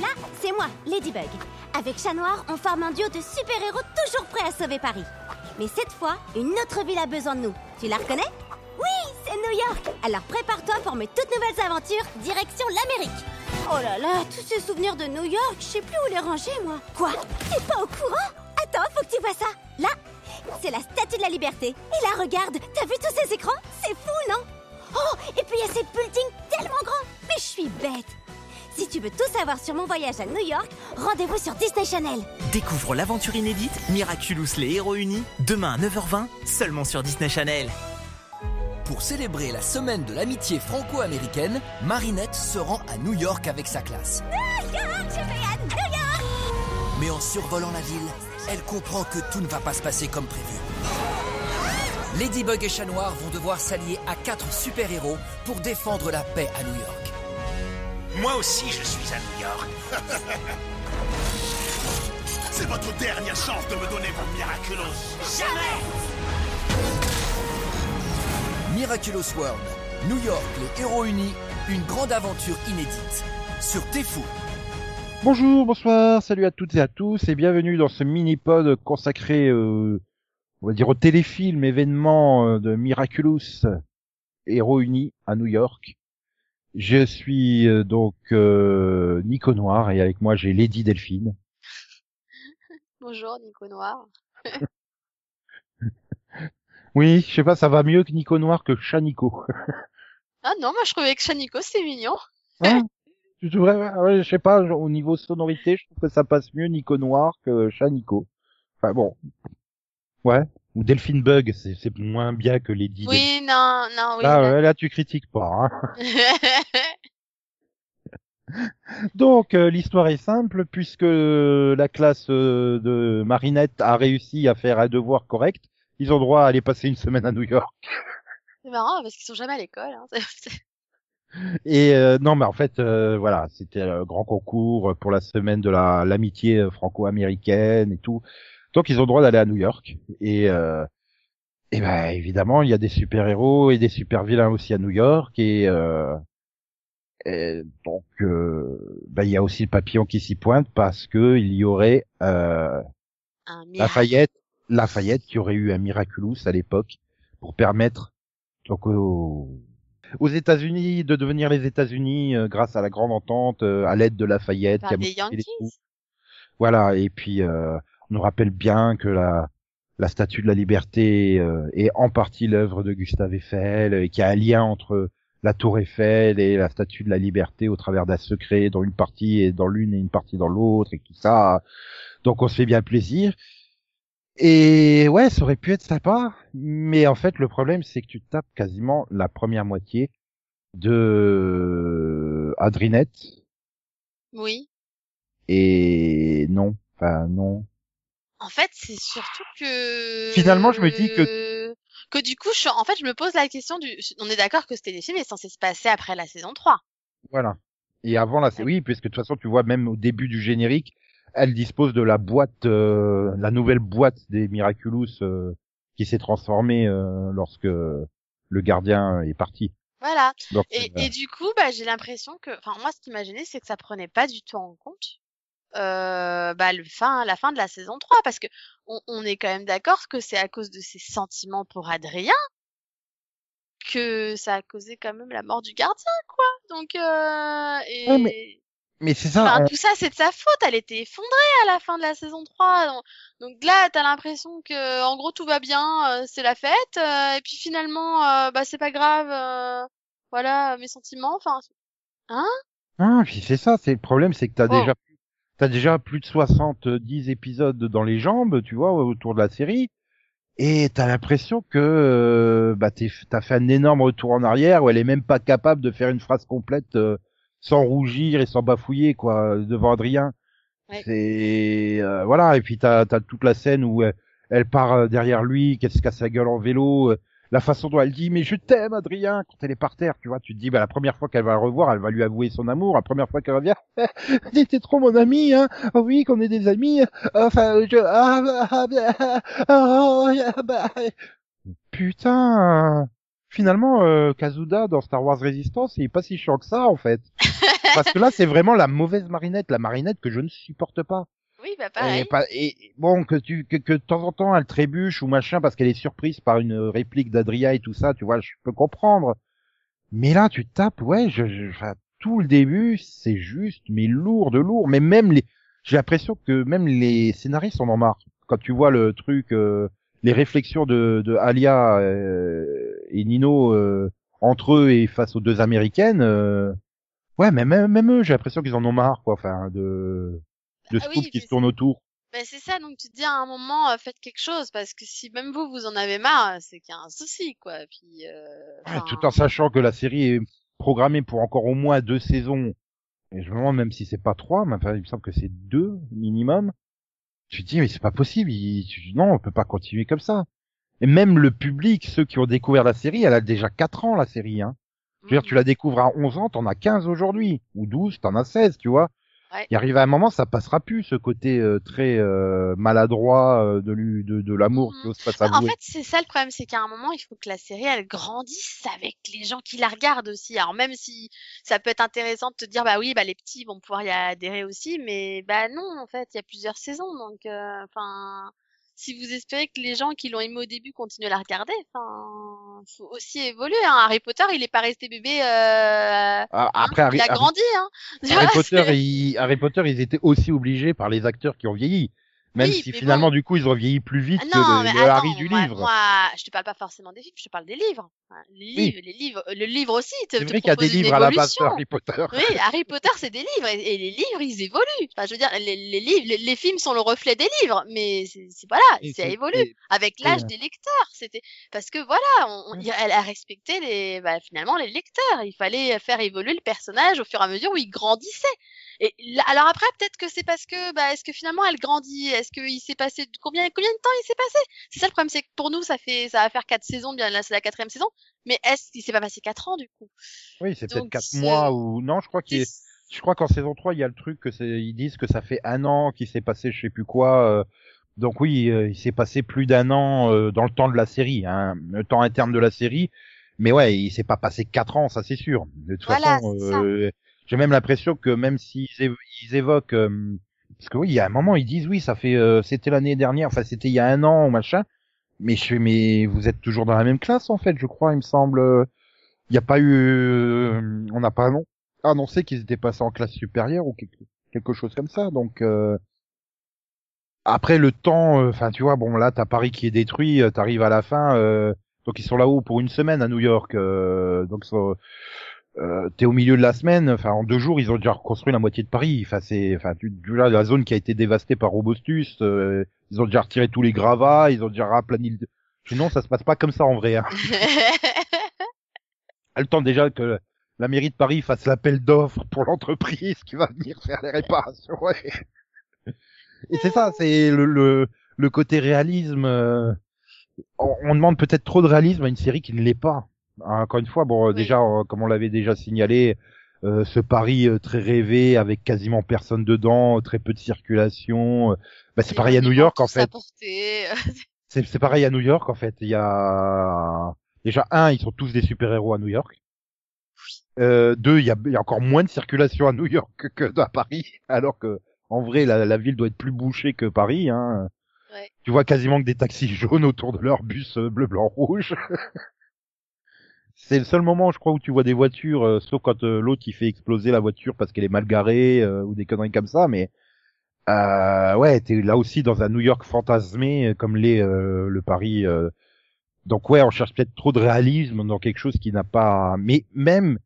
Là, c'est moi, Ladybug. Avec Chat Noir, on forme un duo de super-héros toujours prêts à sauver Paris. Mais cette fois, une autre ville a besoin de nous. Tu la reconnais? Oui, c'est New York. Alors prépare-toi pour mes toutes nouvelles aventures, direction l'Amérique. Oh là là, tous ces souvenirs de New York, je sais plus où les ranger, moi. Quoi? T'es pas au courant? Attends, faut que tu vois ça. Là, c'est la Statue de la Liberté. Et là, regarde, t'as vu tous ces écrans? C'est fou, non? Oh, et puis il y a ces buildings tellement grands. Mais je suis bête Si tu veux tout savoir sur mon voyage à New York, rendez-vous sur Disney Channel Découvre l'aventure inédite Miraculous les héros unis demain à 9h20 seulement sur Disney Channel. Pour célébrer la semaine de l'amitié franco-américaine, Marinette se rend à New York avec sa classe. New York, je vais à New York Mais en survolant la ville, elle comprend que tout ne va pas se passer comme prévu. Ladybug et Chat Noir vont devoir s'allier à quatre super-héros pour défendre la paix à New York. Moi aussi, je suis à New York. C'est votre dernière chance de me donner vos miraculous. Jamais Miraculous World, New York, les héros unis, une grande aventure inédite. Sur Tefou. Bonjour, bonsoir, salut à toutes et à tous et bienvenue dans ce mini-pod consacré, euh, on va dire au téléfilm événement euh, de Miraculous, Héros Unis à New York. Je suis euh, donc euh, Nico Noir et avec moi j'ai Lady Delphine. Bonjour Nico Noir. Oui, je sais pas, ça va mieux que Nico Noir que Chat Nico. Ah non, moi je trouvais que Chanico c'était mignon. Hein devrais, ouais, je sais pas, au niveau sonorité, je trouve que ça passe mieux Nico Noir que Chat Nico. Enfin bon. Ouais. Ou Delphine Bug, c'est moins bien que Lady Oui, non, non, oui. Là, là- ouais, là, tu critiques pas. Hein. Donc, euh, l'histoire est simple, puisque la classe euh, de Marinette a réussi à faire un devoir correct. Ils ont droit à aller passer une semaine à New York. c'est marrant parce qu'ils sont jamais à l'école. Hein. Et euh, non, mais en fait, euh, voilà, c'était un grand concours pour la semaine de la l'amitié euh, franco-américaine et tout. Donc, ils ont droit d'aller à New York. Et euh, et ben évidemment, il y a des super héros et des super vilains aussi à New York. Et, euh, et donc, euh, ben, il y a aussi le papillon qui s'y pointe parce que il y aurait euh. Lafayette, Lafayette qui aurait eu un Miraculous à l'époque pour permettre donc aux, aux États-Unis de devenir les États-Unis euh, grâce à la grande entente, euh, à l'aide de Lafayette. Par qui a des les Yankees? coups. Voilà, et puis euh, on nous rappelle bien que la la Statue de la Liberté euh, est en partie l'œuvre de Gustave Eiffel et qu'il y a un lien entre la Tour Eiffel et la Statue de la Liberté au travers d'un secret dont une partie est dans l'une et une partie dans l'autre et tout ça. Donc on se fait bien plaisir. Et ouais, ça aurait pu être sympa, mais en fait le problème c'est que tu tapes quasiment la première moitié de Adrinette Oui. et non, enfin non. En fait, c'est surtout que. Finalement, je me dis que- Que du coup, je... en fait, je me pose la question du. On est d'accord que ce téléfilm est censé se passer après la saison 3. Voilà. Et avant là, c'est oui, puisque de toute façon tu vois même au début du générique, elle dispose de la boîte, euh, la nouvelle boîte des Miraculous euh, qui s'est transformée euh, lorsque le gardien est parti. Voilà. Donc, Et, euh, et du coup, bah, j'ai l'impression que, enfin, moi, ce qui m'a gêné, c'est que ça prenait pas du tout en compte, euh, bah, le fin, la fin de la saison 3, parce que on, on est quand même d'accord que c'est à cause de ses sentiments pour Adrien que ça a causé quand même la mort du gardien, quoi. Donc, euh, et, mais mais c'est ça. enfin, on- tout ça, c'est de sa faute. Elle était effondrée à la fin de la saison 3. Donc, donc là, t'as l'impression que, en gros, tout va bien, euh, c'est la fête, euh, et puis finalement, euh, bah, c'est pas grave, euh, voilà, mes sentiments, enfin, Ah, puis c'est ça, c'est le problème, c'est que t'as Oh. déjà t'as déjà plus de 70 épisodes dans les jambes, tu vois, autour de la série, et t'as l'impression que euh, bah t'as fait un énorme retour en arrière où elle est même pas capable de faire une phrase complète euh, sans rougir et sans bafouiller quoi devant Adrien. Ouais. C'est euh, voilà, et puis t'as t'as toute la scène où elle, elle part euh, derrière lui, qu'elle se casse la gueule en vélo. La façon dont elle dit mais je t'aime Adrien quand elle est par terre tu vois tu te dis bah la première fois qu'elle va le revoir elle va lui avouer son amour la première fois qu'elle revient t'étais trop mon ami hein oh oui qu'on est des amis enfin je ah, ah, ah, putain finalement, euh, Kazuda dans Star Wars Resistance, il est pas si chiant que ça en fait. Parce que là, c'est vraiment la mauvaise marinette, la marinette que je ne supporte pas. Oui, bah Et, pas- et- bon, que tu que, que de temps en temps elle trébuche ou machin parce qu'elle est surprise par une réplique d'Adria et tout ça, tu vois, je peux comprendre. Mais là, tu tapes, ouais, je, je- enfin, tout le début, c'est juste, mais lourd de lourd. Mais même les, j'ai l'impression que même les scénaristes en ont marre. Quand tu vois le truc, euh, les réflexions de, de Alia euh, et Nino euh, entre eux et face aux deux américaines, euh, ouais, mais même, même eux, j'ai l'impression qu'ils en ont marre, quoi. Enfin, de de Ah oui, scoops qui mais se tournent autour. Ben c'est ça, donc tu te dis à un moment, euh, faites quelque chose, parce que si même vous, vous en avez marre, c'est qu'il y a un souci, quoi. Puis, euh, Ouais, tout en sachant que la série est programmée pour encore au moins deux saisons. Et je me demande même si c'est pas trois, mais enfin, il me semble que c'est deux minimum. Tu te dis, mais c'est pas possible. il- tu- non, on peut pas continuer comme ça. Et même le public, ceux qui ont découvert la série, elle a déjà quatre ans, la série, hein. Je veux dire, tu la découvres à 11 ans, t'en as 15 aujourd'hui. Ou 12, t'en as 16, tu vois. Ouais. Il arrive à un moment, ça passera plus, ce côté euh, très euh, maladroit euh, de, l'u- de, de l'amour qui ose pas en fait, c'est ça le problème, c'est qu'à un moment, il faut que la série, elle grandisse avec les gens qui la regardent aussi. Alors même si ça peut être intéressant de te dire, bah oui, bah les petits vont pouvoir y adhérer aussi, mais bah non, en fait, il y a plusieurs saisons, donc euh, enfin, si vous espérez que les gens qui l'ont aimé au début continuent à la regarder, enfin, faut aussi évoluer. Hein. Harry Potter, il est pas resté bébé. Euh... Ah, hein, Après, Harry, il a grandi, hein. Harry Potter, Harry Potter, ils étaient aussi obligés par les acteurs qui ont vieilli. Même Oui, si finalement, bon. du coup, ils ont vieilli plus vite Ah que le, le Harry du moi, livre. moi, je te parle pas forcément des films, je te parle des livres. Les Oui. livres, les livres, le livre aussi te, C'est vrai qu'il y a des livres à la base. Harry Potter. Oui, Harry Potter, c'est des livres, et, et les livres, ils évoluent. Enfin, je veux dire, les, les livres, les, les films sont le reflet des livres, mais c'est voilà, ça c'est- évolue avec l'âge des lecteurs. C'était parce que voilà, on, on- elle a respecté les, bah, finalement les lecteurs. Il fallait faire évoluer le personnage au fur et à mesure où il grandissait. Et là- alors après, peut-être que c'est parce que, bah, est-ce que finalement elle grandit? Est-ce qu'il s'est passé combien, combien de temps il s'est passé? C'est ça le problème, c'est que pour nous, ça fait, ça va faire quatre saisons, bien là, c'est la quatrième saison. Mais est-ce qu'il s'est pas passé quatre ans du coup? Oui, c'est peut-être quatre mois ou non, je crois qu'il est... Je crois qu'en saison 3, il y a le truc que c'est, ils disent que ça fait un an qu'il s'est passé je sais plus quoi. euh, Donc oui, euh, il s'est passé plus d'un an euh, dans le temps de la série, hein, le temps interne de la série. Mais ouais, il s'est pas passé quatre ans, ça c'est sûr. De toute Voilà, façon, euh, j'ai même l'impression que même s'ils ils évoquent, euh, parce que oui, il y a un moment ils disent oui, ça fait, euh, c'était l'année dernière, enfin c'était il y a un an ou machin. Mais je mais vous êtes toujours dans la même classe en fait, je crois, il me semble. Il n'y a pas eu, euh, on n'a pas annon- annoncé qu'ils étaient passés en classe supérieure ou quelque, chose comme ça. Donc euh, après le temps, euh, enfin tu vois, bon là t'as Paris qui est détruit, euh, t'arrives à la fin, donc ils sont là-haut pour une semaine à New York, donc euh, t'es au milieu de la semaine, enfin en deux jours ils ont déjà reconstruit la moitié de Paris. Enfin c'est, enfin tu, tu vois la zone qui a été dévastée par Robustus, euh, ils ont déjà retiré tous les gravats, ils ont déjà raplani le. Sinon ça se passe pas comme ça en vrai. Hein. le temps déjà que la mairie de Paris fasse l'appel d'offres pour l'entreprise qui va venir faire les réparations. Ouais. Et c'est ça, c'est le, le, le côté réalisme. euh, on, on demande peut-être trop de réalisme à une série qui ne l'est pas. Encore une fois, bon, euh, Oui. déjà, euh, comme on l'avait déjà signalé, euh, ce Paris euh, très rêvé avec quasiment personne dedans, très peu de circulation. euh, bah, c'est pareil à New York en fait. C'est c'est pareil à New York en fait. Il y a déjà un, ils sont tous des super héros à New York. Euh, deux, il y a, il y a encore moins de circulation à New York que, que à Paris, alors que en vrai la, la ville doit être plus bouchée que Paris. Hein. Ouais. Tu vois quasiment que des taxis jaunes autour de leur bus bleu, blanc, rouge. C'est le seul moment, je crois, où tu vois des voitures, euh, sauf quand euh, l'autre il fait exploser la voiture parce qu'elle est mal garée euh, ou des conneries comme ça. Mais euh, ouais, t'es là aussi dans un New York fantasmé comme l'est le Paris. Donc ouais, on cherche peut-être trop de réalisme dans quelque chose qui n'a pas. Mais même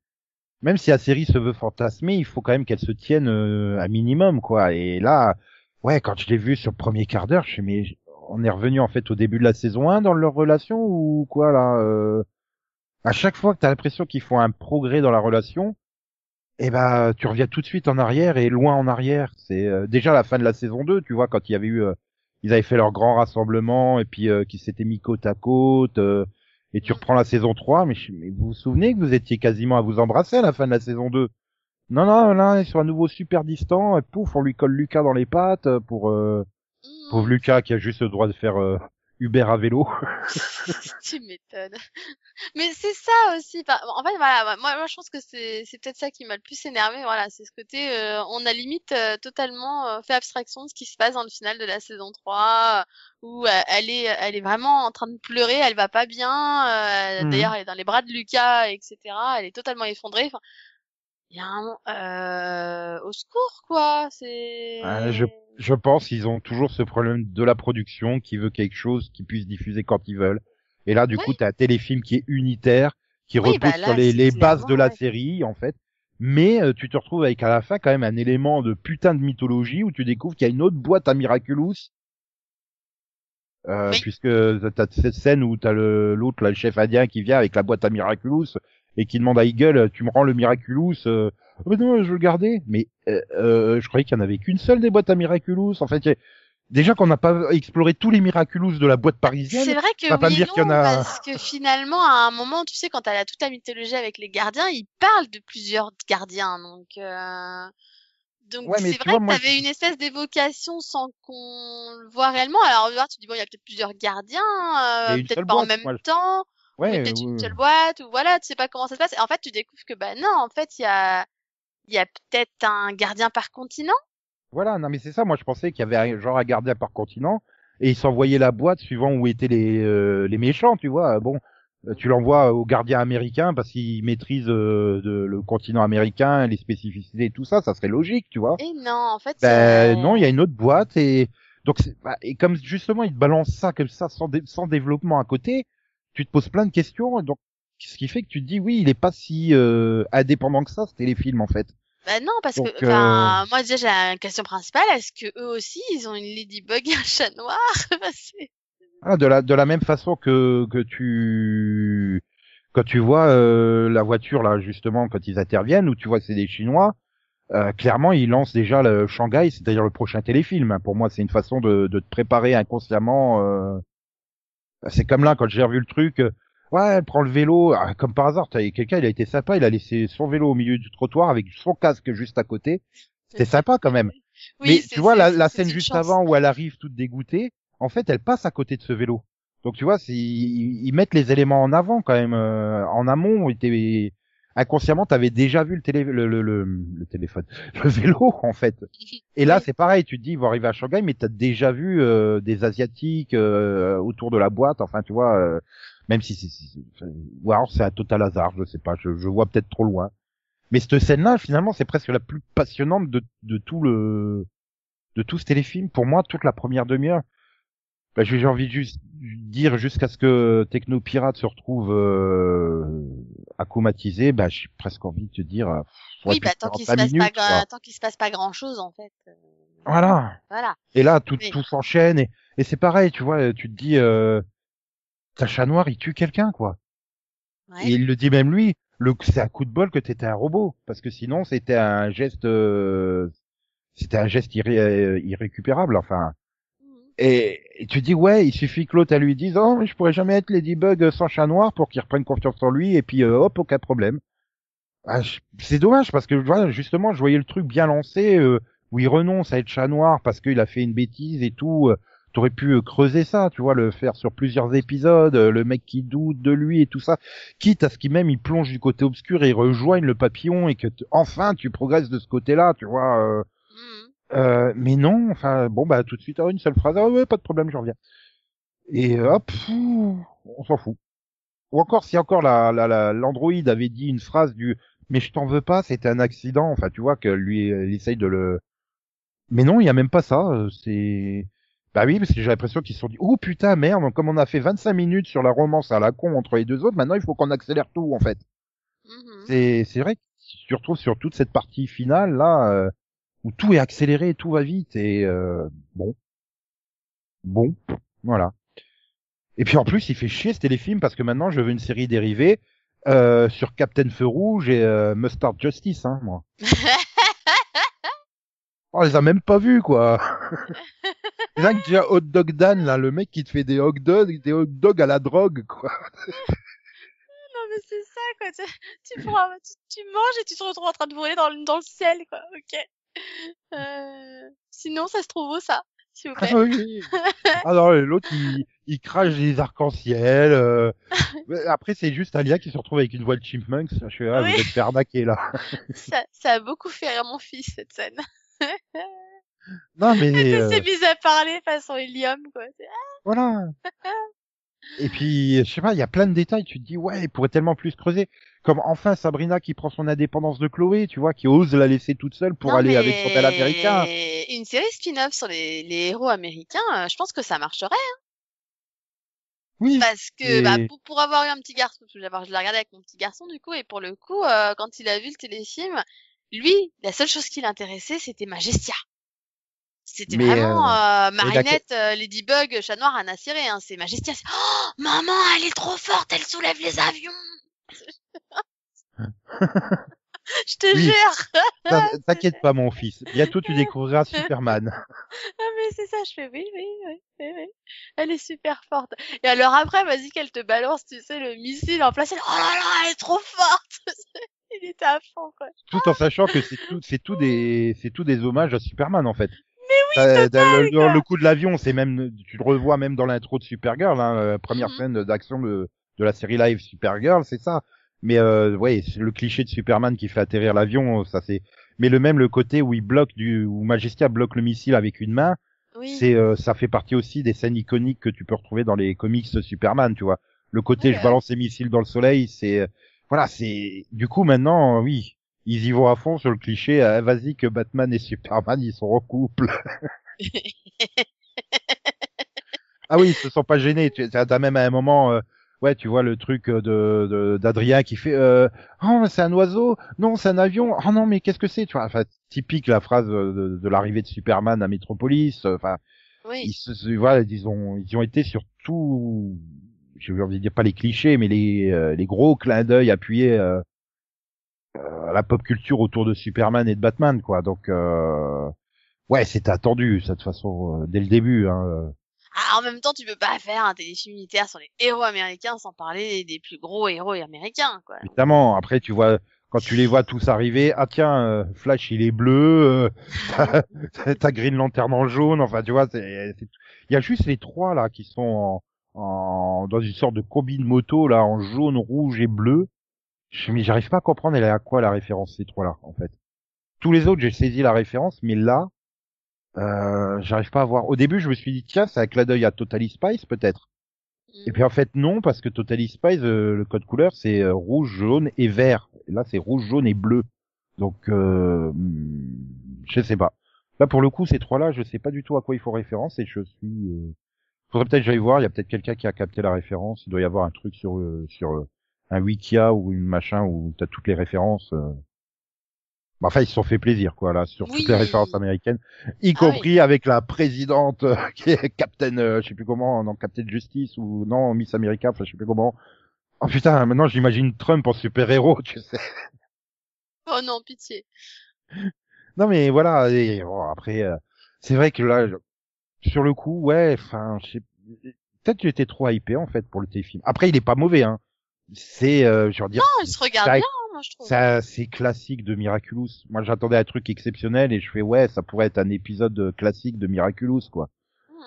même si la série se veut fantasmer, il faut quand même qu'elle se tienne à minimum quoi. Et là, ouais, quand je l'ai vu sur le premier quart d'heure, je me mais on est revenu en fait au début de la saison 1 dans leur relation ou quoi là. À chaque fois que t'as l'impression qu'ils font un progrès dans la relation, eh ben tu reviens tout de suite en arrière et loin en arrière. C'est euh, déjà la fin de la saison 2, tu vois, quand il y avait eu, euh, ils avaient fait leur grand rassemblement et puis euh, qu'ils s'étaient mis côte à côte. euh, et tu reprends la saison 3, mais, je- mais vous vous souvenez que vous étiez quasiment à vous embrasser à la fin de la saison 2 Non, non, là, ils sont à nouveau super distants, et pouf, on lui colle Lucas dans les pattes pour... Euh, pauvre Lucas qui a juste le droit de faire euh, Uber à vélo. tu m'étonnes. Mais c'est ça aussi. En fait, voilà, moi, moi je pense que c'est c'est peut-être ça qui m'a le plus énervé. Voilà, c'est ce côté, euh, on a limite euh, totalement euh, fait abstraction de ce qui se passe dans le final de la saison 3, où euh, elle est elle est vraiment en train de pleurer, elle va pas bien. euh, Mhm. D'ailleurs, elle est dans les bras de Lucas, etc. Elle est totalement effondrée. Enfin, il y a un euh, au secours quoi. C'est. Ouais, Je pense qu'ils ont toujours ce problème de la production qui veut quelque chose qu'ils puissent diffuser quand ils veulent. Et là, du Oui. coup, t'as un téléfilm qui est unitaire, qui Oui, repose bah là, sur les, bases de la ouais. série, en fait. Mais euh, tu te retrouves avec à la fin quand même un élément de putain de mythologie où tu découvres qu'il y a une autre boîte à Miraculous. Euh, Oui. Puisque t'as cette scène où t'as le l'autre, là, le chef indien qui vient avec la boîte à Miraculous et qui demande à Eagle, tu me rends le Miraculous euh, Ah bah non, je veux le garder. Mais euh, euh, je croyais qu'il y en avait qu'une seule des boîtes à Miraculous. En fait, déjà qu'on n'a pas exploré tous les Miraculous de la boîte C'est parisienne. vrai que va pas oui dire qu'il y en non, a- parce que finalement, à un moment, tu sais, quand t'as toute la mythologie avec les gardiens, ils parlent de plusieurs gardiens, donc... Euh... Donc Ouais, mais c'est vrai vois, que moi, t'avais une espèce d'évocation sans qu'on le voit réellement. Alors tu te dis bon, il y a peut-être plusieurs gardiens, euh, peut-être pas en même moi, temps, ou Ouais, peut-être ouais, une seule boîte, ou voilà, tu sais pas comment ça se passe. Et en fait, tu découvres que bah non, en fait, il y a, il y a peut-être un gardien par continent? Voilà, non mais c'est ça. Moi, je pensais qu'il y avait un, genre un gardien par continent et ils s'envoyaient la boîte suivant où étaient les euh, les méchants, tu vois. Bon, euh, tu l'envoies au gardien américain parce qu'il maîtrise euh, de- le continent américain, les spécificités et tout ça. Ça serait logique, tu vois. Et non, en fait, Ben non, il y a une autre boîte et donc bah, et comme justement ils te balancent ça comme ça sans dé- sans développement à côté, tu te poses plein de questions. Donc ce qui fait que tu te dis oui, il est pas si euh, indépendant que ça ce téléfilm en fait. Bah non, parce Donc, que, enfin, moi déjà j'ai la question principale, est-ce que eux aussi ils ont une ladybug et un chat noir? Bah, Ah, de la de la même façon que que tu quand tu vois euh, la voiture là justement quand ils interviennent où tu vois que c'est des Chinois, euh, clairement ils lancent déjà le Shanghai, c'est-à-dire le prochain téléfilm. Pour moi, c'est une façon de de te préparer inconsciemment. euh, C'est comme là quand j'ai revu le truc. Ouais, elle prend le vélo, ah, comme par hasard, quelqu'un, il a été sympa, il a laissé son vélo au milieu du trottoir avec son casque juste à côté. C'était sympa quand même. Oui, Mais tu vois la, scène juste avant où elle arrive toute dégoûtée, en fait elle passe à côté de ce vélo. Donc tu vois, ils, ils mettent les éléments en avant quand même euh, en amont. T'es- inconsciemment, t'avais déjà vu le télé, le, le, le, le téléphone, le vélo en fait. Et là c'est pareil, tu te dis ils vont arriver à Shanghai, mais t'as déjà vu euh, des asiatiques euh, autour de la boîte. Enfin tu vois, euh, même si c'est, c'est- c'est- ou alors c'est un total hasard, je sais pas, je, je vois peut-être trop loin. Mais cette scène-là, finalement, c'est presque la plus passionnante de, de tout le de tout ce téléfilm. Pour moi, toute la première demi-heure, bah, j'ai envie de juste dire jusqu'à ce que Techno Pirate se retrouve euh, acclimatisé, bah j'ai presque envie de te dire. euh, Oui, bah tant qu'il se passe pas, minutes, tant qu'il se passe pas grand chose en fait. euh, Voilà. Voilà. Et là, tout, Oui. tout s'enchaîne et, et c'est pareil, tu vois, tu te dis, euh, t'as chat noir, il tue quelqu'un, quoi. Ouais. Et il le dit même lui, le, c'est un coup de bol que t'étais un robot, parce que sinon c'était un geste, euh, c'était un geste irré- euh, irrécupérable, enfin. Mhm. Et, et tu dis ouais, il suffit que l'autre lui dise oh mais je pourrais jamais être Ladybug sans chat noir pour qu'il reprenne confiance en lui et puis euh, hop aucun problème. Ah, c'est dommage parce que voilà justement je voyais le truc bien lancé euh, où il renonce à être chat noir parce qu'il a fait une bêtise et tout. T'aurais pu euh, creuser ça, tu vois, le faire sur plusieurs épisodes, euh, le mec qui doute de lui et tout ça, quitte à ce qu'il même il plonge du côté obscur et rejoigne le papillon et que enfin tu progresses de ce côté-là, tu vois. euh, Mhm. euh, mais non, enfin bon bah tout de suite une seule phrase, ah ouais pas de problème, je reviens. Et euh, hop, on s'en fout. Ou encore si encore la la la- avait dit une phrase du mais je t'en veux pas, c'était un accident, enfin tu vois que lui il essaye de le. Mais non, il y a même pas ça. C'est bah oui parce que j'ai l'impression qu'ils se sont dit oh putain merde, comme on a fait 25 minutes sur la romance à la con entre les deux autres, maintenant il faut qu'on accélère tout en fait. Mhm. C'est c'est vrai que tu te retrouves sur toute cette partie finale là euh, où tout est accéléré, tout va vite et euh, bon, bon, voilà. Et puis en plus, il fait chier ce téléfilm parce que maintenant je veux une série dérivée euh, sur Captain Feu Rouge et euh, Mustard Justice, hein, moi. Oh, on les a même pas vus quoi. Rien que déjà Hot Dog Dan là, le mec qui te fait des hot dogs, des hot dogs à la drogue quoi. Non mais c'est ça quoi. Tu, tu, prends, tu, tu manges et tu te retrouves en train de voler dans, le- dans le ciel quoi. Ok. Euh, sinon ça se trouve où ça s'il vous Ah plaît? oui. Ah non, l'autre il, il crache des arcs-en-ciel. euh. Après c'est juste Alia qui se retrouve avec une voix de Chipmunks. Je suis ah, Oui. vous êtes arnaquer là. ça, ça a beaucoup fait rire mon fils, cette scène. Non mais euh, C'est mis à parler façon Helium, quoi. C'est- voilà. Et puis je sais pas, il y a plein de détails. Tu te dis ouais, il pourrait tellement plus creuser. Comme enfin Sabrina qui prend son indépendance de Chloé, tu vois, qui ose la laisser toute seule pour Non, aller avec son bel américain. Une série spin-off sur les, les héros américains, euh, je pense que ça marcherait. Oui. Parce que Et- bah, pour, pour avoir eu un petit garçon, je l'ai regardé avec mon petit garçon du coup, et pour le coup, euh, quand il a vu le téléfilm, lui, la seule chose qui l'intéressait, c'était Majestia. C'était vraiment euh, d'accord. Marionnette, euh, Ladybug, Chat Noir, Anna Ciré, hein, c'est Majestia. Oh, maman, elle est trop forte, elle soulève les avions. je te Oui. jure. T'in- T'inquiète pas mon fils, bientôt tu découvriras Superman. Ah mais c'est ça, je fais oui, oui, oui, oui, oui. Elle est super forte. Et alors après, vas-y qu'elle te balance, tu sais, le missile en place. elle- Oh là là, elle est trop forte. Il était à fond, quoi. tout en sachant que c'est tout, c'est tout des, c'est tout des hommages à Superman en fait. Oui, Euh, total, dans le, coup de l'avion, c'est même, tu le revois même dans l'intro de Supergirl, hein, la première Mhm. scène d'action de, de la série live Supergirl, c'est ça. Mais euh, ouais, c'est le cliché de Superman qui fait atterrir l'avion, ça c'est. Mais le même le côté où il bloque du, où Majestia bloque le missile avec une main, Oui. c'est, euh, ça fait partie aussi des scènes iconiques que tu peux retrouver dans les comics Superman, tu vois. Le côté Ouais, je balance les missiles dans le soleil, c'est, voilà, c'est, du coup maintenant, oui, ils y vont à fond sur le cliché. euh, Vas-y que Batman et Superman ils sont en couple. ah oui, ils se sont pas gênés. Tu as même à un moment, euh, ouais, tu vois le truc euh, de de- d'Adrien qui fait, euh, oh c'est un oiseau, non c'est un avion, oh non mais qu'est-ce que c'est, tu vois, enfin typique la phrase euh, de, de l'arrivée de Superman à Metropolis. Enfin, oui. ils se, se- voilà, ils ont ils ont été sur tout, j'ai envie de dire pas les clichés, mais les euh, les gros clins d'œil appuyés. euh, euh, la pop culture autour de Superman et de Batman, quoi. Donc, euh... ouais, c'était attendu, ça, de toute façon, euh, dès le début. Hein. euh. Ah, en même temps, tu peux pas faire un téléfilm militaire sur les héros américains sans parler des plus gros héros américains, quoi. Évidemment, après, tu vois, quand tu les vois tous arriver, ah tiens, euh, Flash, il est bleu, euh, t'as t'as Green Lantern en jaune, enfin, tu vois, il y a juste les trois, là, qui sont en, en, dans une sorte de combine moto, là, en jaune, rouge et bleu. Je, mais j'arrive pas à comprendre, elle est à quoi la référence, ces trois-là, en fait. Tous les autres, j'ai saisi la référence, mais là, euh, j'arrive pas à voir. Au début, je me suis dit, tiens, c'est un clin d'œil à Totally Spice, peut-être. Et puis en fait non parce que Totally Spice euh, le code couleur c'est euh, rouge, jaune et vert. Et là c'est rouge, jaune et bleu. Donc euh, hmm, je sais pas. Là pour le coup ces trois là je sais pas du tout à quoi ils font référence et je suis. Euh... Faudrait peut-être que j'aille voir. Il y a peut-être quelqu'un qui a capté la référence. Il doit y avoir un truc sur euh, sur un wikia ou une machin où t'as toutes les références. euh. Enfin, ils se sont fait plaisir, quoi, là, sur toutes les références américaines, y Ah compris avec la présidente euh, qui est Captain, euh, je sais plus comment, non, Captain Justice ou non, Miss America, enfin, je sais plus comment. Oh putain, maintenant j'imagine Trump en super-héros, tu sais. Oh non, pitié. Non mais voilà, et, bon, après, euh, c'est vrai que là, je- sur le coup, ouais, enfin, je sais- peut-être que j'étais trop hypé en fait pour le téléfilm. Après, il est pas mauvais, hein. C'est, euh, je veux dire, Non, il se regarde ça- bien, moi, je trouve. ça, c'est classique de Miraculous. Moi, j'attendais un truc exceptionnel et je fais ouais, ça pourrait être un épisode euh, classique de Miraculous, quoi. Mhm.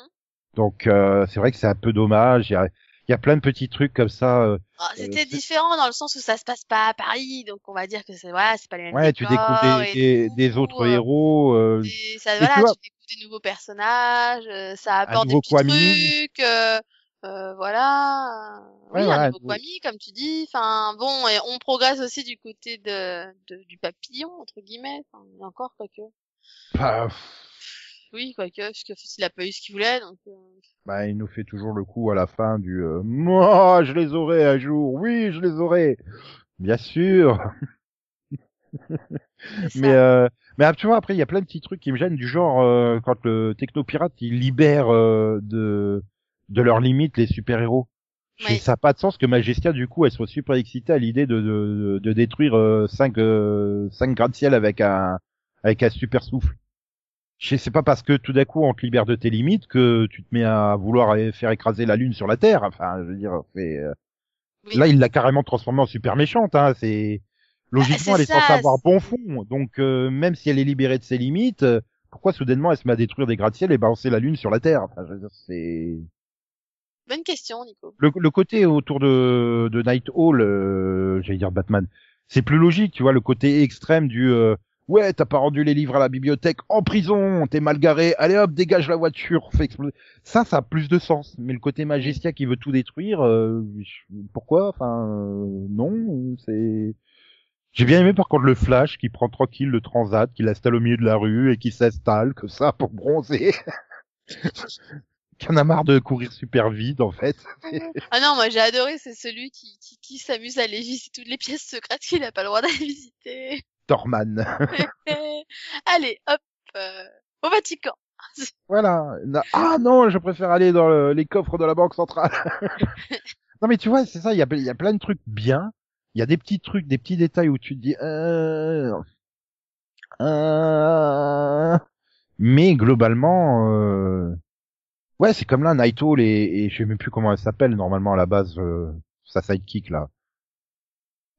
Donc, euh, c'est vrai que c'est un peu dommage. Il y a, il y a plein de petits trucs comme ça. euh, Ah, C'était c'est- différent dans le sens où ça se passe pas à Paris, donc on va dire que c'est ouais, c'est pas les mêmes ouais, tu découvres des, des, tout, des autres euh, héros. euh, et ça, voilà, tu vois- tu découvres des nouveaux personnages, euh, ça apporte des petits Kwame. trucs, euh, euh, voilà. Ouais, oui, voilà, un nouveau comme tu dis. Enfin, bon, et on progresse aussi du côté de, de- du papillon, entre guillemets. Enfin, encore, quoique. bah, Oui, quoique, parce que s'il a pas eu ce qu'il voulait, donc, euh, bah, il nous fait toujours le coup à la fin du euh, moi, je les aurai un jour. Oui, je les aurai. Bien sûr. Mais euh, mais ah, tu vois après il y a plein de petits trucs qui me gênent du genre euh, quand le technopirate il libère euh, de de leurs limites les super héros. Oui. Ça n'a pas de sens que Majestia du coup elle soit super excitée à l'idée de, de de détruire euh, cinq euh, cinq gratte-ciel avec un avec un super souffle. Je sais c'est pas parce que tout d'un coup on te libère de tes limites que tu te mets à vouloir faire écraser la lune sur la terre. Enfin je veux dire c'est euh, Oui. Là, il l'a carrément transformée en super méchante. Hein. C'est logiquement, c'est elle est censée avoir bon fond. Donc, euh, même si elle est libérée de ses limites, euh, pourquoi soudainement elle se met à détruire des gratte-ciel et balancer la lune sur la Terre? Enfin, je veux dire, c'est Bonne question, Nico. le, le côté autour de, de Night Hall, euh, j'allais dire Batman, c'est plus logique, tu vois, le côté extrême du euh, ouais, t'as pas rendu les livres à la bibliothèque, en prison, t'es mal garé, allez hop, dégage la voiture, fais exploser. Ça, ça a plus de sens. Mais le côté Majestia qui veut tout détruire, euh, pourquoi? Enfin, euh, non, c'est. J'ai bien aimé par contre le Flash qui prend tranquille le transat, qui l'installe au milieu de la rue et qui s'installe que ça pour bronzer. qui en a marre de courir super vite en fait. Ah non, moi j'ai adoré, c'est celui qui, qui, qui s'amuse à aller visiter toutes les pièces secrètes qu'il n'a pas le droit d'aller visiter. Torman. Allez, hop, euh, au Vatican. Voilà. Ah non, je préfère aller dans le- les coffres de la banque centrale. non mais tu vois, c'est ça, il y a, il y a plein de trucs bien. Il y a des petits trucs, des petits détails où tu te dis... Euh... Euh... Mais globalement... Euh... Ouais, c'est comme là, Night Hall et, et je sais même plus comment elle s'appelle normalement à la base, euh, sa sidekick là.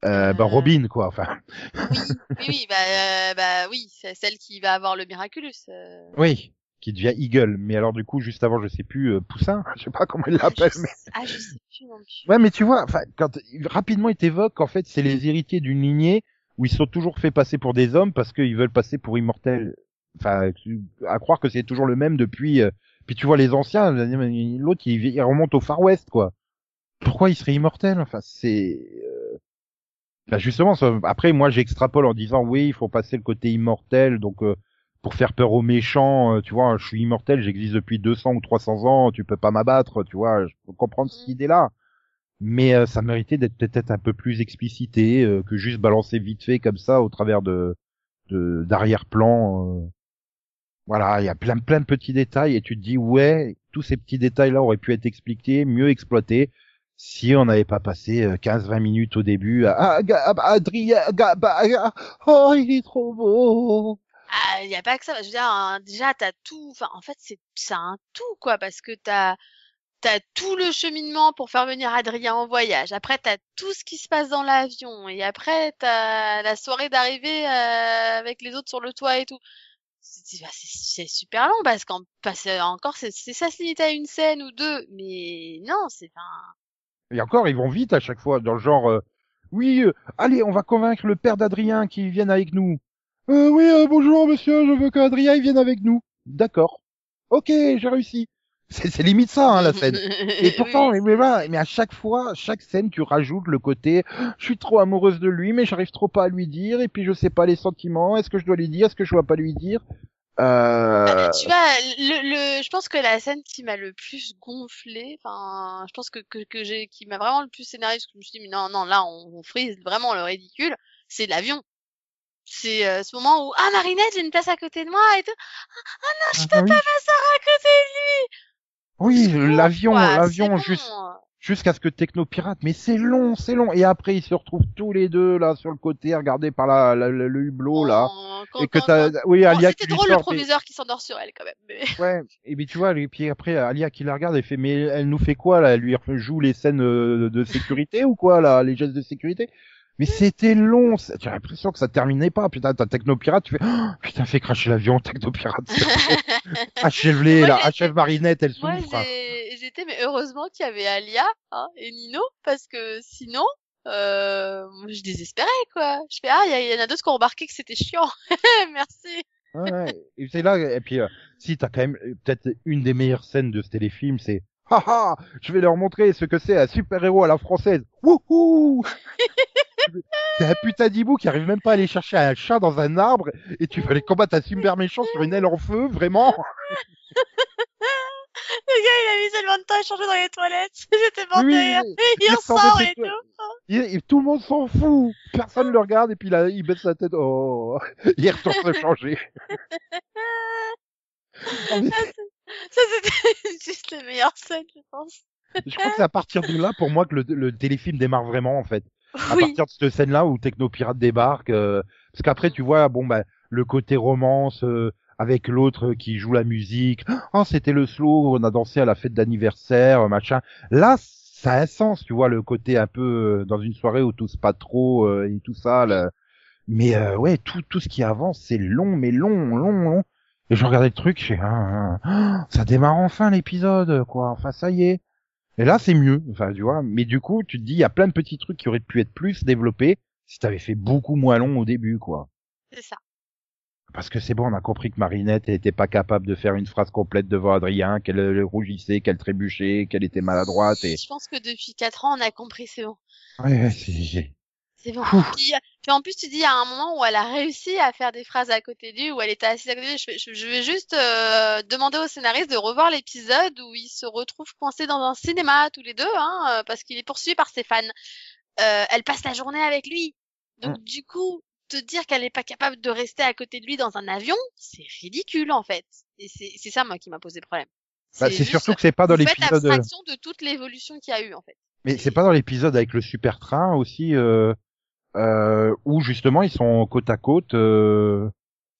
Euh, bah Euh. Robin quoi, enfin. Oui, oui, oui, bah, euh, bah oui, c'est celle qui va avoir le Miraculous. euh. Oui. Qui devient Eagle. Mais alors du coup, juste avant, je sais plus, euh, Poussin, je sais pas comment il Ah, l'appelle, mais... Ah, je sais plus non plus. Ouais, mais tu vois, enfin, quand rapidement il t'évoque qu'en fait c'est les héritiers d'une lignée où ils sont toujours fait passer pour des hommes parce qu'ils veulent passer pour immortels. Enfin, à croire que c'est toujours le même depuis. euh, Puis tu vois les anciens, l'autre il, il remonte au Far West quoi. Pourquoi il serait immortel? Enfin, c'est. euh, Enfin, justement, ça- après moi j'extrapole en disant oui, il faut passer le côté immortel, donc euh, pour faire peur aux méchants, euh, tu vois, je suis immortel, j'existe depuis 200 ou 300 ans, tu peux pas m'abattre, tu vois, je peux comprendre cette Mm. idée-là mais euh, ça méritait d'être peut-être un peu plus explicité euh, que juste balancer vite fait comme ça au travers de de d'arrière-plan. Euh. Voilà, il y a plein plein de petits détails et tu te dis ouais, tous ces petits détails-là auraient pu être expliqués, mieux exploités si on n'avait pas passé 15-20 minutes au début à Adrien, bah, ah, oh il est trop beau. Ah, il y a pas que ça. Je veux dire, hein, déjà, t'as tout. Enfin, en fait, c'est c'est un tout, quoi, parce que t'as t'as tout le cheminement pour faire venir Adrien en voyage. Après, t'as tout ce qui se passe dans l'avion, et après, t'as la soirée d'arrivée euh, avec les autres sur le toit et tout. C'est bah, c'est- super long parce qu'en encore, c'est ça se limite à une scène ou deux, mais non, c'est enfin. Et encore, ils vont vite à chaque fois, dans le genre, euh, oui, euh, allez, on va convaincre le père d'Adrien qu'il vienne avec nous. Euh, oui, bonjour monsieur, je veux qu'Adrien vienne avec nous. D'accord. Ok, j'ai réussi. C'est limite ça, hein, la scène. Et pourtant, Oui, mais, voilà, mais à chaque fois, chaque scène, tu rajoutes le côté, je suis trop amoureuse de lui, mais j'arrive trop pas à lui dire, et puis je sais pas les sentiments, est-ce que je dois lui dire, est-ce que je dois pas lui dire? Euh... Bah, tu vois, le, le, je pense que la scène qui m'a le plus gonflé, enfin, je pense que, que, que j'ai, qui m'a vraiment le plus énervé, parce que je me suis dit, mais non, non, là, on, on frise vraiment le ridicule, c'est l'avion. C'est euh, ce moment où, ah, Marinette, j'ai une place à côté de moi, et tout. je peux pas Ma soeur à côté de Oui, l'avion, l'avion, juste, jusqu'à ce que Technopirate, mais c'est long, c'est long. Et après, ils se retrouvent tous les deux là sur le côté, regardés par la, la- le, le hublot là. Oh, quand- et que t'as, oui, Bon, Alia C'était qui lui drôle le et- proviseur qui s'endort sur elle, quand même, mais. Ouais. Et puis tu vois, et puis après Alia qui la regarde, elle fait, mais elle nous fait quoi là? Elle lui joue les scènes euh, de sécurité ou quoi là, les gestes de sécurité? Mais c'était long, tu as l'impression que ça terminait pas. Putain, t'as Technopirate, tu fais, oh, putain, fais cracher l'avion, Technopirate. Achève-les, Moi, là, achève Marinette, elle Moi, souffre. j'ai- j'étais, mais heureusement qu'il y avait Alia hein, et Nino, parce que sinon, euh, moi, je désespérais, quoi. Je fais, ah, il y, en a d'autres qui ont remarqué que c'était chiant. Merci. Ouais, ouais. Et c'est là, et puis, euh, si t'as quand même euh, peut-être une des meilleures scènes de ce téléfilm, c'est, haha, je vais leur montrer ce que c'est un super-héros à la française. Wouhou! c'est un putain d'hibou qui arrive même pas à aller chercher un chat dans un arbre et tu vas aller combattre un super méchant sur une aile en feu, vraiment? Le gars, il a mis tellement de temps à changer dans les toilettes. J'étais morte Oui, Il il ressort et tout. Tout le monde s'en fout. Personne le regarde et puis là, il baisse la tête. Oh, il retourne se changer. Ça, c'était juste la meilleure scène, je pense. je crois que c'est à partir de là, pour moi, que le, le téléfilm démarre vraiment, en fait. À Oui. partir de cette scène-là où Technopirate débarque, euh, parce qu'après tu vois, bon bah le côté romance euh, avec l'autre qui joue la musique, oh c'était le slow, on a dansé à la fête d'anniversaire, machin. Là, ça a un sens, tu vois, le côté un peu euh, dans une soirée où tous pas trop euh, et tout ça. là. Mais euh, ouais, tout tout ce qui avance, c'est long, mais long, long, long. Et je regardais le truc, je fais, ah, ah, ça démarre enfin l'épisode, quoi. Enfin, ça y est. Et là, c'est mieux. Enfin, tu vois. Mais du coup, tu te dis, il y a plein de petits trucs qui auraient pu être plus développés si t'avais fait beaucoup moins long au début, quoi. C'est ça. Parce que c'est bon, on a compris que Marinette était pas capable de faire une phrase complète devant Adrien, qu'elle rougissait, qu'elle trébuchait, qu'elle était maladroite et. Je pense que depuis 4 ans, on a compris, c'est bon. Ouais, ouais, c'est. C'est bon. Puis, puis en plus, tu dis, a un moment où elle a réussi à faire des phrases à côté de lui, où elle était assise à côté de lui. Je, vais- je- je vais juste euh, demander au scénariste de revoir l'épisode où ils se retrouvent coincés dans un cinéma, tous les deux, hein, euh, parce qu'il est poursuivi par ses fans. Euh, elle passe la journée avec lui. Donc, Mm. du coup, te dire qu'elle n'est pas capable de rester à côté de lui dans un avion, c'est ridicule, en fait. Et c'est ça, moi, qui m'a posé problème. Bah, c'est surtout que c'est pas dans l'épisode. euh, abstraction de toute l'évolution qu'il y a eu, en fait. Mais c'est pas dans l'épisode avec le super train aussi euh, euh, où justement ils sont côte à côte. Euh,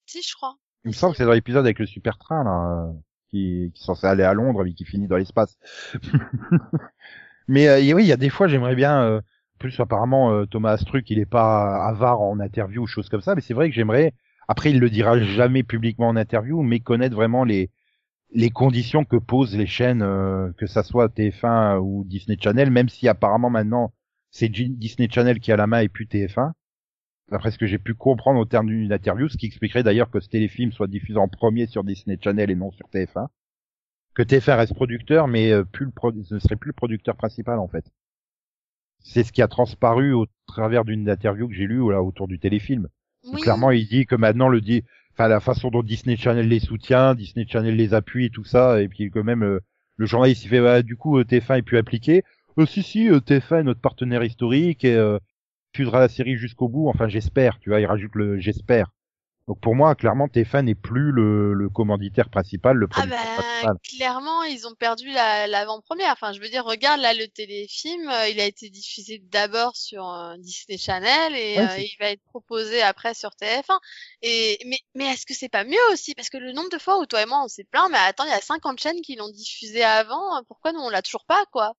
Si, je crois. il me semble que c'est dans l'épisode avec le super train là, euh, qui, qui est censé aller à Londres mais qui finit dans l'espace. mais euh, oui, il y a des fois j'aimerais bien. Euh, plus apparemment euh, Thomas Astruc il est pas avare en interview ou choses comme ça, mais c'est vrai que j'aimerais. Après il le dira jamais publiquement en interview, mais connaître vraiment les les conditions que posent les chaînes, euh, que ça soit TF1 ou Disney Channel, même si apparemment maintenant c'est Disney Channel qui a la main et plus TF1. D'après ce que j'ai pu comprendre au terme d'une interview, ce qui expliquerait d'ailleurs que ce téléfilm soit diffusé en premier sur Disney Channel et non sur TF1. Que TF1 reste producteur, mais euh, plus le pro- ne serait plus le producteur principal en fait. C'est ce qui a transparu au travers d'une interview que j'ai lue là, autour du téléfilm. Oui. Clairement, il dit que maintenant le dit, enfin la façon dont Disney Channel les soutient, Disney Channel les appuie et tout ça, et puis que même euh, le journaliste il fait bah, du coup euh, TF1 est plus appliqué. Euh, si si, euh, TF1 est notre partenaire historique et euh, diffusera la série jusqu'au bout. Enfin j'espère, tu vois, il rajoute le j'espère. Donc pour moi, clairement, TF1 n'est plus le, le commanditaire principal, le Ah bah principal. clairement ils ont perdu la- l'avant-première. Enfin je veux dire regarde là le téléfilm, euh, il a été diffusé d'abord sur euh, Disney Channel et Ouais, euh, il va être proposé après sur TF1. Et mais mais est-ce que c'est pas mieux aussi? Parce que le nombre de fois où toi et moi on s'est plaint mais attends il y a 50 chaînes qui l'ont diffusé avant, euh, pourquoi nous on l'a toujours pas quoi?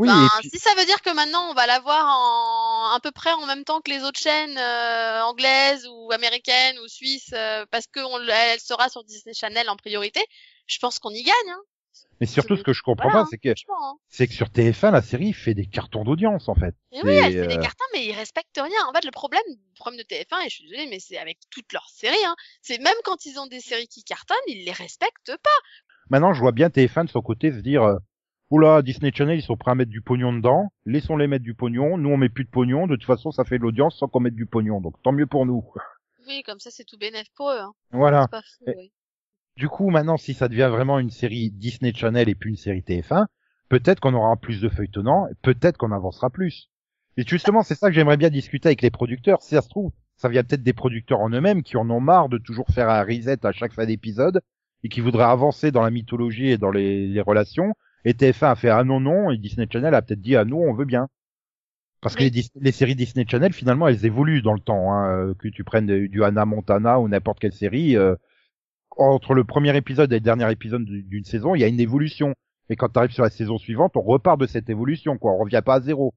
Oui, Ben, puis- si ça veut dire que maintenant on va l'avoir en à peu près en même temps que les autres chaînes euh, anglaises ou américaines ou suisses euh, parce que on, l- elle sera sur Disney Channel en priorité, je pense qu'on y gagne. Hein, mais surtout ce que je comprends Voilà, pas, c'est que. Hein. c'est que sur TF1 la série fait des cartons d'audience en fait. Et oui, elle fait des euh, cartons, mais ils respectent rien. En fait, le problème, le problème de TF1, et je suis désolée, mais c'est avec toutes leurs séries, hein, c'est même quand ils ont des séries qui cartonnent, ils les respectent pas. Maintenant, je vois bien TF1 de son côté se dire, euh, oula, Disney Channel, ils sont prêts à mettre du pognon dedans, laissons-les mettre du pognon, nous on met plus de pognon, de toute façon ça fait de l'audience sans qu'on mette du pognon, donc tant mieux pour nous. Oui, comme ça, c'est tout bénef pour eux. Hein. Voilà. Pas fou, Et- oui. Du coup, maintenant, si ça devient vraiment une série Disney Channel et plus une série TF1, peut-être qu'on aura plus de feuilletonnants, et peut-être qu'on avancera plus. Et justement, c'est ça que j'aimerais bien discuter avec les producteurs. Si ça se trouve, ça vient peut-être des producteurs en eux-mêmes qui en ont marre de toujours faire un reset à chaque fin d'épisode et qui voudraient avancer dans la mythologie et dans les, les relations. Et TF1 a fait ah non non et Disney Channel a peut-être dit ah nous on veut bien. Parce que les, Dis- les séries Disney Channel finalement elles évoluent dans le temps. Hein, euh, que tu prennes du, Hannah Montana ou n'importe quelle série. euh, entre le premier épisode et le dernier épisode du- d'une saison, il y a une évolution. Et quand tu arrives sur la saison suivante, on repart de cette évolution, quoi. On revient pas à zéro.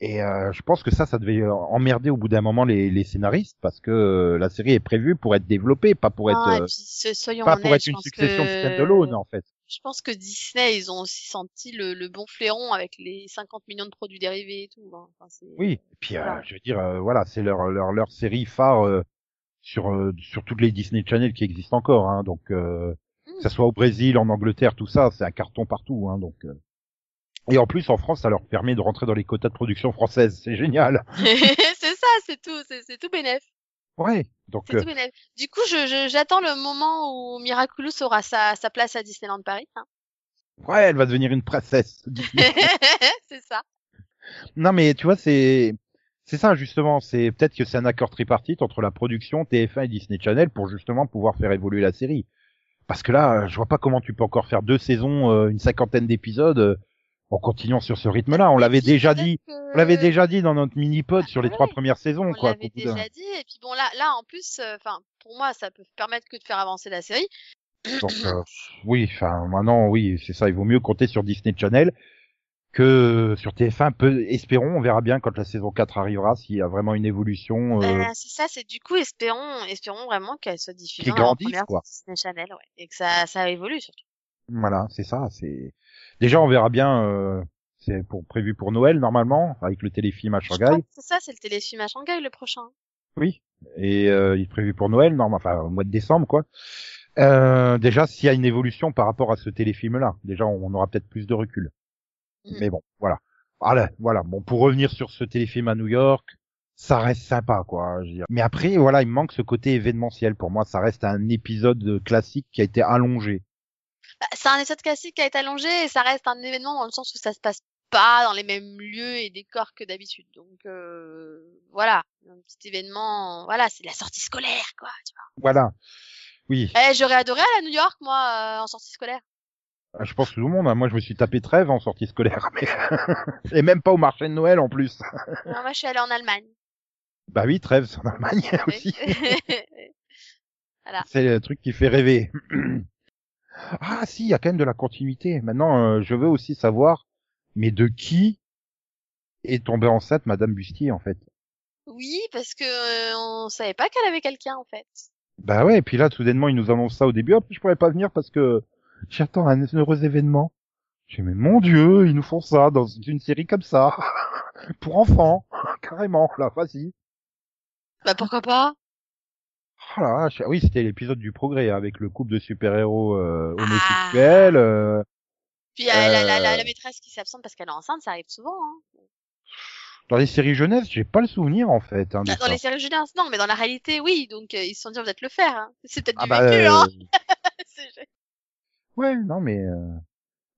Et euh, je pense que ça, ça devait emmerder au bout d'un moment les, les scénaristes parce que euh, la série est prévue pour être développée, pas pour être, Ah, euh, puis, soyons pas pour être une succession que... de stand-alone en fait. Je pense que Disney, ils ont aussi senti le, le bon flairon avec les 50 millions de produits dérivés et tout. hein. Enfin, Oui. Et puis, euh, je veux dire, euh, voilà, c'est leur, leur leur série phare euh, sur euh, sur toutes les Disney Channel qui existent encore. Hein, donc, euh, Mm. que ça soit au Brésil, en Angleterre, tout ça, c'est un carton partout. Hein, donc. euh. Et en plus, en France, ça leur permet de rentrer dans les quotas de production française. C'est génial. c'est ça, c'est tout, c'est tout bénef. Ouais. Donc, euh, tout. Du coup, je je- j'attends le moment où Miraculous aura sa, sa place à Disneyland Paris. hein. ouais, elle va devenir une princesse. C'est ça. non, mais tu vois, c'est c'est ça justement. C'est peut-être que c'est un accord tripartite entre la production TF1 et Disney Channel pour justement pouvoir faire évoluer la série. Parce que là, je vois pas comment tu peux encore faire deux saisons, euh, une cinquantaine d'épisodes euh, en continuant sur ce rythme-là. On l'avait déjà dit. que- On l'avait déjà dit dans notre mini-pod sur les ouais. trois premières saisons, On quoi. l'avait bout d'un- déjà dit. Et puis bon, là, là, en plus, euh, enfin, pour moi, ça peut permettre que de faire avancer la série. Donc, euh, oui, enfin, maintenant, oui, c'est ça. Il vaut mieux compter sur Disney Channel que sur TF1, peu, espérons, on verra bien quand la saison 4 arrivera s'il y a vraiment une évolution. euh, Ben, c'est ça, c'est du coup, espérons, espérons vraiment qu'elle soit diffusée en première quoi. Disney Channel, ouais. Et que ça, ça évolue surtout. Voilà, c'est ça. C'est déjà on verra bien. euh, c'est pour prévu pour Noël normalement avec le téléfilm à Shanghai. que c'est ça, c'est le téléfilm à Shanghai le prochain. Oui. Et euh, il est prévu pour Noël, normalement, enfin au mois de décembre quoi. Euh, déjà s'il y a une évolution par rapport à ce téléfilm-là, déjà on aura peut-être plus de recul. Mhm. Mais bon, voilà. Voilà, voilà. Bon, pour revenir sur ce téléfilm à New York, ça reste sympa, quoi. Je veux dire. Mais après, voilà, il me manque ce côté événementiel. Pour moi, ça reste un épisode classique qui a été allongé. Bah, c'est un épisode classique qui a été allongé et ça reste un événement dans le sens où ça se passe pas dans les mêmes lieux et décors que d'habitude. Donc euh, voilà, un petit événement, voilà, c'est la sortie scolaire quoi. Tu Voilà. Oui. vois. Eh, j'aurais adoré aller à New York moi euh, en sortie scolaire. Ah, Je pense que tout le monde. hein. Moi, je me suis tapé trêve en sortie scolaire, mais et même pas au marché de Noël en plus. Non, moi je suis allée en Allemagne. Bah oui, trêve, c'est en Allemagne aussi. Voilà. C'est le truc qui fait rêver. ah si, il y a quand même de la continuité. Maintenant, euh, je veux aussi savoir, mais de qui est tombée enceinte Madame Bustier en fait? Oui, parce que euh, on savait pas qu'elle avait quelqu'un en fait. Bah ouais, et puis là, soudainement, ils nous annoncent ça au début. Hop, je pourrais pas venir parce que j'attends un heureux événement. J'ai mais mon Dieu, ils nous font ça dans une série comme ça pour enfants, carrément. Là, vas-y. Bah pourquoi pas? Oh là, je- oui, c'était l'épisode du progrès hein, avec le couple de super-héros euh, homosexuels. euh, Puis il y a la, la, la, Euh. la maîtresse qui s'absente parce qu'elle est enceinte, ça arrive souvent. Hein. Dans les séries jeunesse, j'ai pas le souvenir en fait. Hein, Bah, Dans ça. les séries jeunesse, non, mais dans la réalité, oui. Donc euh, ils se sont dit on va peut-être le faire. Hein. C'est peut-être Ah du bah, vécu, euh, hein. C'est- Ouais, non mais euh,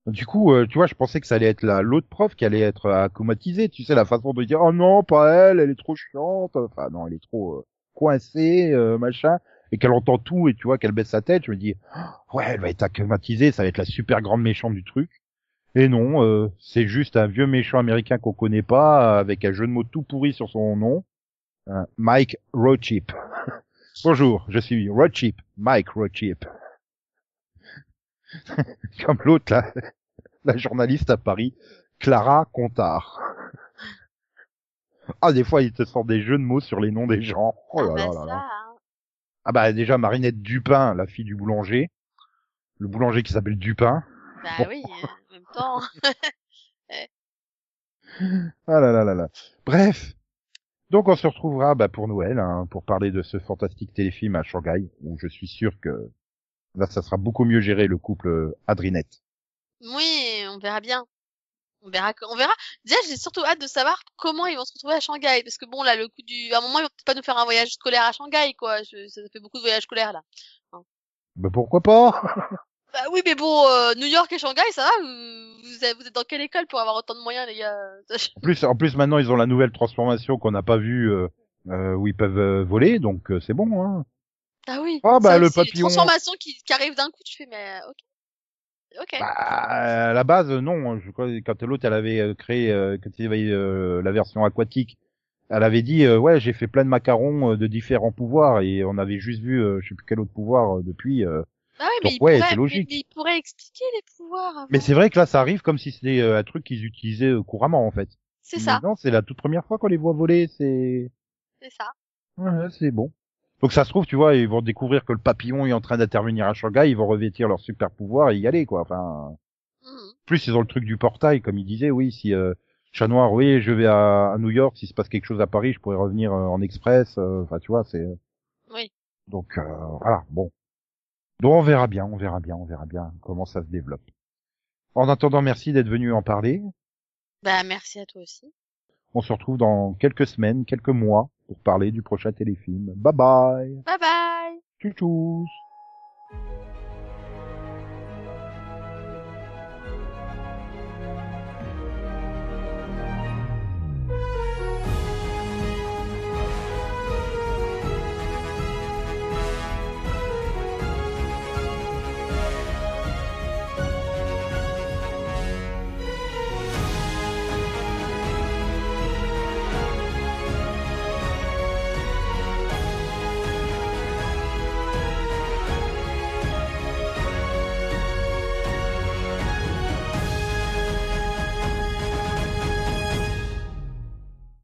du coup, euh, tu vois, je pensais que ça allait être la l'autre prof qui allait être acclimatisée. Tu sais la façon de dire oh non, pas elle, elle est trop chiante. Enfin non, elle est trop euh, coincée, euh, machin, et qu'elle entend tout et tu vois qu'elle baisse sa tête. Je me dis oh, ouais, elle va être acclimatisée, ça va être la super grande méchante du truc. Et non, euh, c'est juste un vieux méchant américain qu'on connaît pas, avec un jeu de mots tout pourri sur son nom, Euh, Mike Rochip. Bonjour, je suis Rochip, Mike Rochip. Comme l'autre, là, la journaliste à Paris, Clara Contard. Ah, des fois, il te sort des jeux de mots sur les noms des gens. Oh Ah bah là là hein. Ah bah déjà, Marinette Dupin, la fille du boulanger. Le boulanger qui s'appelle Dupin. Bah oui, en même temps. Ah là là là là. Bref. Donc on se retrouvera bah, pour Noël, hein, pour parler de ce fantastique téléfilm à Shanghai, où je suis sûr que là, ça sera beaucoup mieux géré le couple euh, Adrinette. Oui, on verra bien. On verra, on verra. Déjà, j'ai surtout hâte de savoir comment ils vont se retrouver à Shanghai, parce que bon, là, le coup du, à un moment, ils vont peut-être pas nous faire un voyage scolaire à Shanghai, quoi. Je- ça fait beaucoup de voyages scolaires là. Bah pourquoi pas? Bah oui, mais bon, euh, New York et Shanghai, ça va vous, vous êtes, dans quelle école pour avoir autant de moyens, les gars? En plus, en plus maintenant ils ont la nouvelle transformation qu'on n'a pas vue, euh, euh, où ils peuvent euh, voler, donc euh, c'est bon. Hein. Ah oui. Ah, bah, le papillon. transformations qui, qui arrivent d'un coup, tu fais, mais ok. Ok. Bah, à la base, non. Je crois que quand l'autre elle avait euh, créé, euh, quand il y avait euh, la version aquatique, elle avait dit euh, ouais j'ai fait plein de macarons euh, de différents pouvoirs et on avait juste vu euh, je sais plus quel autre pouvoir euh, depuis. euh. ah oui, donc, mais, il pourrait, c'est logique. mais- il pourrait expliquer les pouvoirs. avant. Mais c'est vrai que là ça arrive comme si c'était euh, un truc qu'ils utilisaient couramment en fait. C'est ça, Non, c'est la toute première fois qu'on les voit voler. C'est c'est ça. ouais, c'est bon. Donc ça se trouve, tu vois, ils vont découvrir que le papillon est en train d'intervenir à Shanghai, ils vont revêtir leur super pouvoir et y aller, quoi. Enfin, Mhm. plus ils ont le truc du portail, comme il disait, oui, si euh, Chat Noir, oui, je vais à, à New York, s'il se passe quelque chose à Paris, je pourrais revenir euh, en express. euh, Enfin, tu vois, c'est. Oui. Donc euh, voilà, bon. Donc on verra bien, on verra bien, on verra bien comment ça se développe. En attendant, merci d'être venu en parler. Bah, merci à toi aussi. On se retrouve dans quelques semaines, quelques mois pour parler du prochain téléfilm. Bye bye. Bye bye. Tchou tchous.